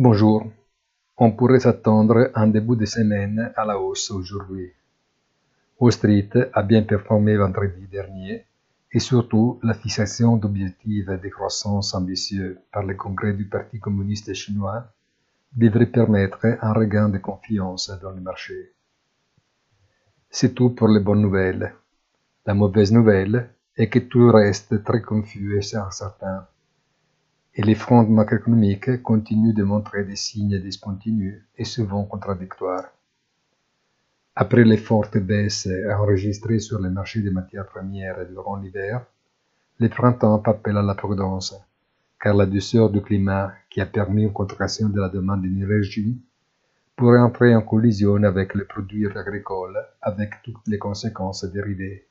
Bonjour. On pourrait s'attendre un début de semaine à la hausse aujourd'hui. Wall Street a bien performé vendredi dernier et surtout la fixation d'objectifs de croissance ambitieux par le congrès du Parti communiste chinois devrait permettre un regain de confiance dans le marché. C'est tout pour les bonnes nouvelles. La mauvaise nouvelle est que tout reste très confus et incertain et les fronts macroéconomiques continuent de montrer des signes discontinus et souvent contradictoires. Après les fortes baisses enregistrées sur les marchés des matières premières durant l'hiver, le printemps appelle à la prudence, car la douceur du climat qui a permis une contraction de la demande d'énergie pourrait entrer en collision avec les produits agricoles avec toutes les conséquences dérivées.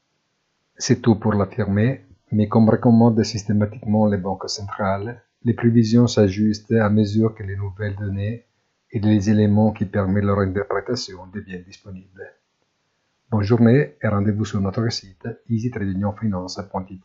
C'est tout pour l'affirmer, mais comme recommandent systématiquement les banques centrales, les prévisions s'ajustent à mesure que les nouvelles données et les éléments qui permettent leur interprétation deviennent disponibles. Bonne journée et rendez-vous sur notre site easytradingfinance.it.